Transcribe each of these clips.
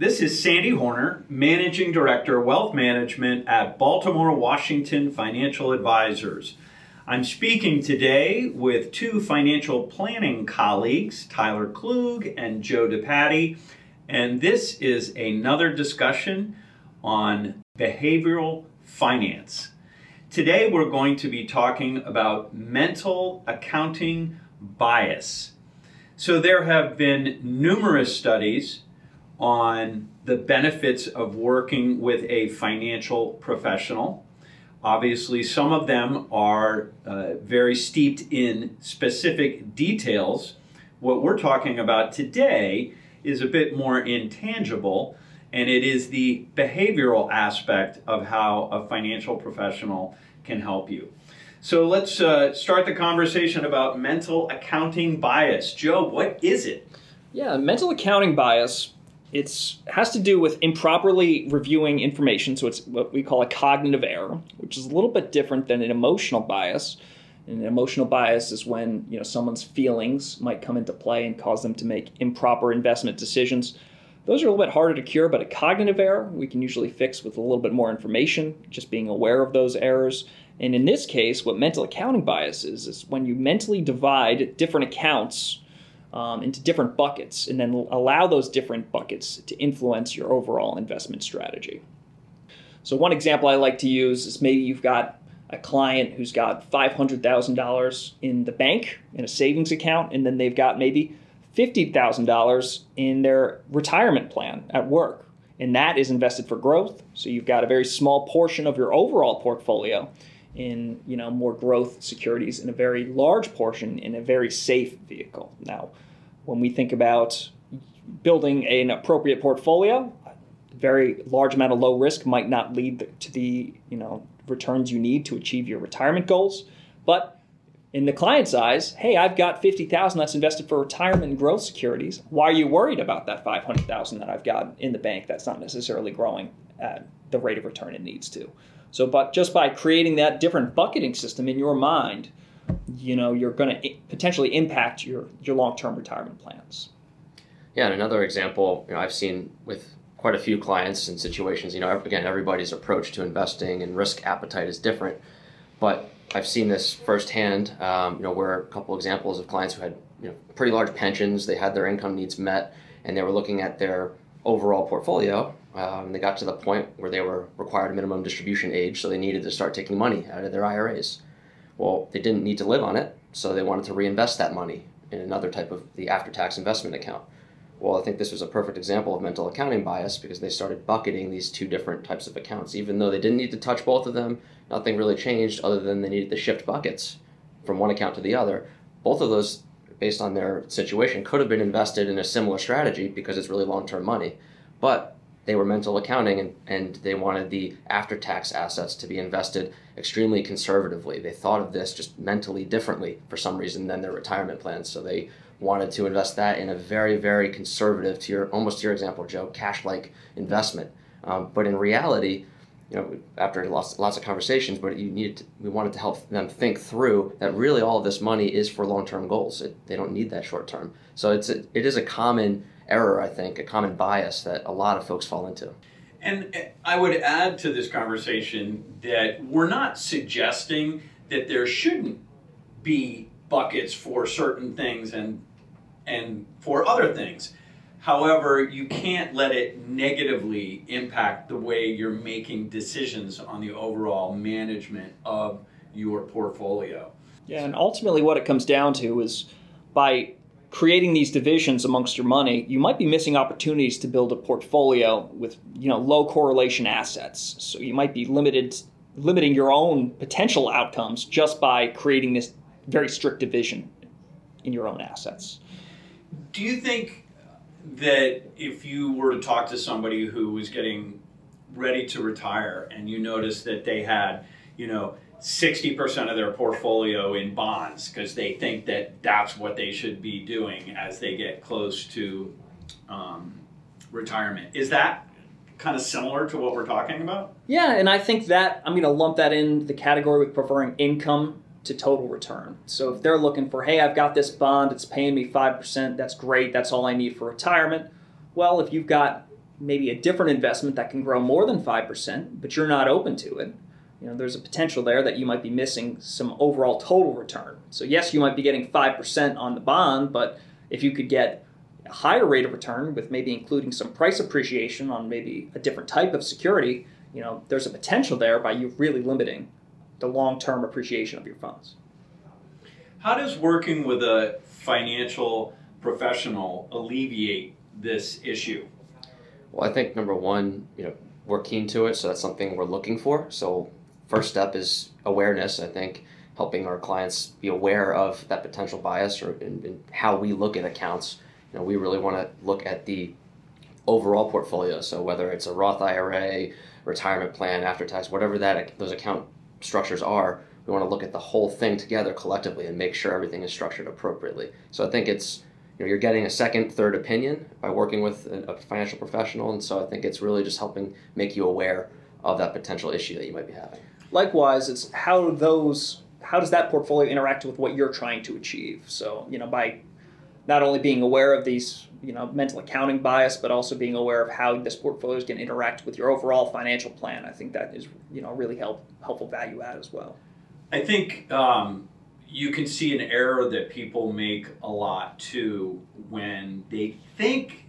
This is Sandy Hornor, Managing Director, Wealth Management at Baltimore Washington Financial Advisors. I'm speaking today with two financial planning colleagues, Tyler Kluge and Joe DePatie, and this is another discussion on behavioral finance. Today we're going to be talking about mental accounting bias. So there have been numerous studies on the benefits of working with a financial professional. Obviously, some of them are uh, very steeped in specific details. What we're talking about today is a bit more intangible, and it is the behavioral aspect of how a financial professional can help you. So let's uh, start the conversation about mental accounting bias. Joe, what is it? Yeah, mental accounting bias it has to do with improperly reviewing information. So it's what we call a cognitive error, which is a little bit different than an emotional bias. And an emotional bias is when you know someone's feelings might come into play and cause them to make improper investment decisions. Those are a little bit harder to cure, but a cognitive error we can usually fix with a little bit more information, just being aware of those errors. And in this case, what mental accounting bias is, is when you mentally divide different accounts um, into different buckets and then allow those different buckets to influence your overall investment strategy. So, one example I like to use is maybe you've got a client who's got $500,000 in the bank in a savings account, and then they've got maybe $50,000 in their retirement plan at work. And that is invested for growth. So you've got a very small portion of your overall portfolio in you know more growth securities in a very large portion in a very safe vehicle. Now, when we think about building an appropriate portfolio, a very large amount of low risk might not lead to the you know returns you need to achieve your retirement goals, but in the client's eyes, hey, I've got 50,000 that's invested for retirement and growth securities. Why are you worried about that 500,000 that I've got in the bank that's not necessarily growing at the rate of return it needs to? So, but just by creating that different bucketing system in your mind, you know, you're going to potentially impact your your long term retirement plans. Yeah, and another example, you know, I've seen with quite a few clients and situations. You know, again, everybody's approach to investing and risk appetite is different, but I've seen this firsthand. Um, you know, where a couple examples of clients who had you know pretty large pensions, they had their income needs met, and they were looking at their overall portfolio um, they got to the point where they were required minimum distribution age, so they needed to start taking money out of their IRAs. Well, they didn't need to live on it, so they wanted to reinvest that money in another type of the after tax investment account. Well, I think this was a perfect example of mental accounting bias because they started bucketing these two different types of accounts. Even though they didn't need to touch both of them, nothing really changed other than they needed to shift buckets from one account to the other. Both of those, based on their situation, could have been invested in a similar strategy because it's really long term money. But they were mental accounting and, and they wanted the after tax assets to be invested extremely conservatively. They thought of this just mentally differently for some reason than their retirement plans. So they wanted to invest that in a very, very conservative, to your almost to your example, Joe, cash like investment. Um, but in reality, you know, after lots, lots of conversations, but you needed to, we wanted to help them think through that really all of this money is for long term goals. It, they don't need that short term. So it's a, it is a common error, I think, a common bias that a lot of folks fall into. And I would add to this conversation that we're not suggesting that there shouldn't be buckets for certain things and and for other things. However, you can't let it negatively impact the way you're making decisions on the overall management of your portfolio. Yeah, and ultimately what it comes down to is by creating these divisions amongst your money, you might be missing opportunities to build a portfolio with you know low correlation assets. So you might be limited limiting your own potential outcomes just by creating this very strict division in your own assets. Do you think that if you were to talk to somebody who was getting ready to retire and you noticed that they had, you know, 60% of their portfolio in bonds because they think that that's what they should be doing as they get close to um, retirement. Is that kind of similar to what we're talking about? Yeah, and I think that I'm going to lump that in the category with preferring income to total return. So if they're looking for, hey, I've got this bond, it's paying me 5%, that's great, that's all I need for retirement. Well, if you've got maybe a different investment that can grow more than 5%, but you're not open to it, you know, there's a potential there that you might be missing some overall total return. So yes, you might be getting 5% on the bond, but if you could get a higher rate of return with maybe including some price appreciation on maybe a different type of security, you know, there's a potential there by you really limiting the long-term appreciation of your funds. How does working with a financial professional alleviate this issue? Well, I think number one, you know, we're keen to it, so that's something we're looking for. So, first step is awareness. I think helping our clients be aware of that potential bias or in, in how we look at accounts. You know, we really want to look at the overall portfolio. So whether it's a Roth IRA, retirement plan, after tax, whatever that those account structures are, we want to look at the whole thing together collectively and make sure everything is structured appropriately. So I think it's you know you're getting a second, third opinion by working with a, financial professional, and so I think it's really just helping make you aware of that potential issue that you might be having. Likewise, it's how those how does that portfolio interact with what you're trying to achieve? So you know by not only being aware of these you know mental accounting bias, but also being aware of how this portfolio is going to interact with your overall financial plan. I think that is you know really help helpful value add as well. I think um, you can see an error that people make a lot too when they think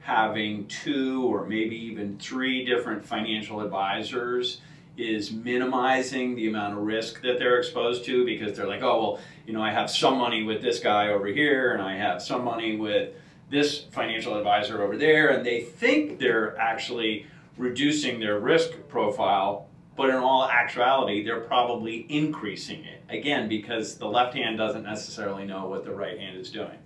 having two or maybe even three different financial advisors is minimizing the amount of risk that they're exposed to because they're like, oh, well, you know, I have some money with this guy over here and I have some money with this financial advisor over there, and they think they're actually reducing their risk profile, but in all actuality, they're probably increasing it. Again, because the left hand doesn't necessarily know what the right hand is doing.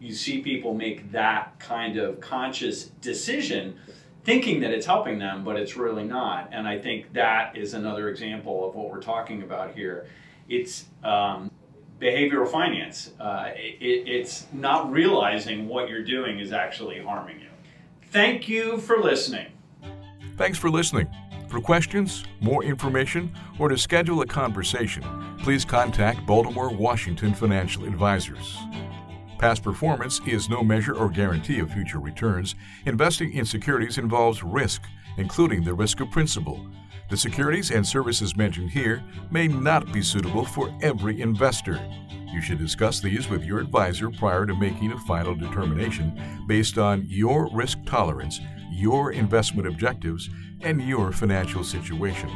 You see people make that kind of conscious decision thinking that it's helping them, but it's really not. And I think that is another example of what we're talking about here. It's um, behavioral finance. Uh, it, it's not realizing what you're doing is actually harming you. Thank you for listening. Thanks for listening. For questions, more information, or to schedule a conversation, please contact Baltimore Washington Financial Advisors. Past performance is no measure or guarantee of future returns. Investing in securities involves risk, including the risk of principal. The securities and services mentioned here may not be suitable for every investor. You should discuss these with your advisor prior to making a final determination based on your risk tolerance, your investment objectives, and your financial situation.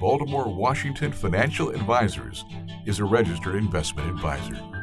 Baltimore Washington Financial Advisors is a registered investment advisor.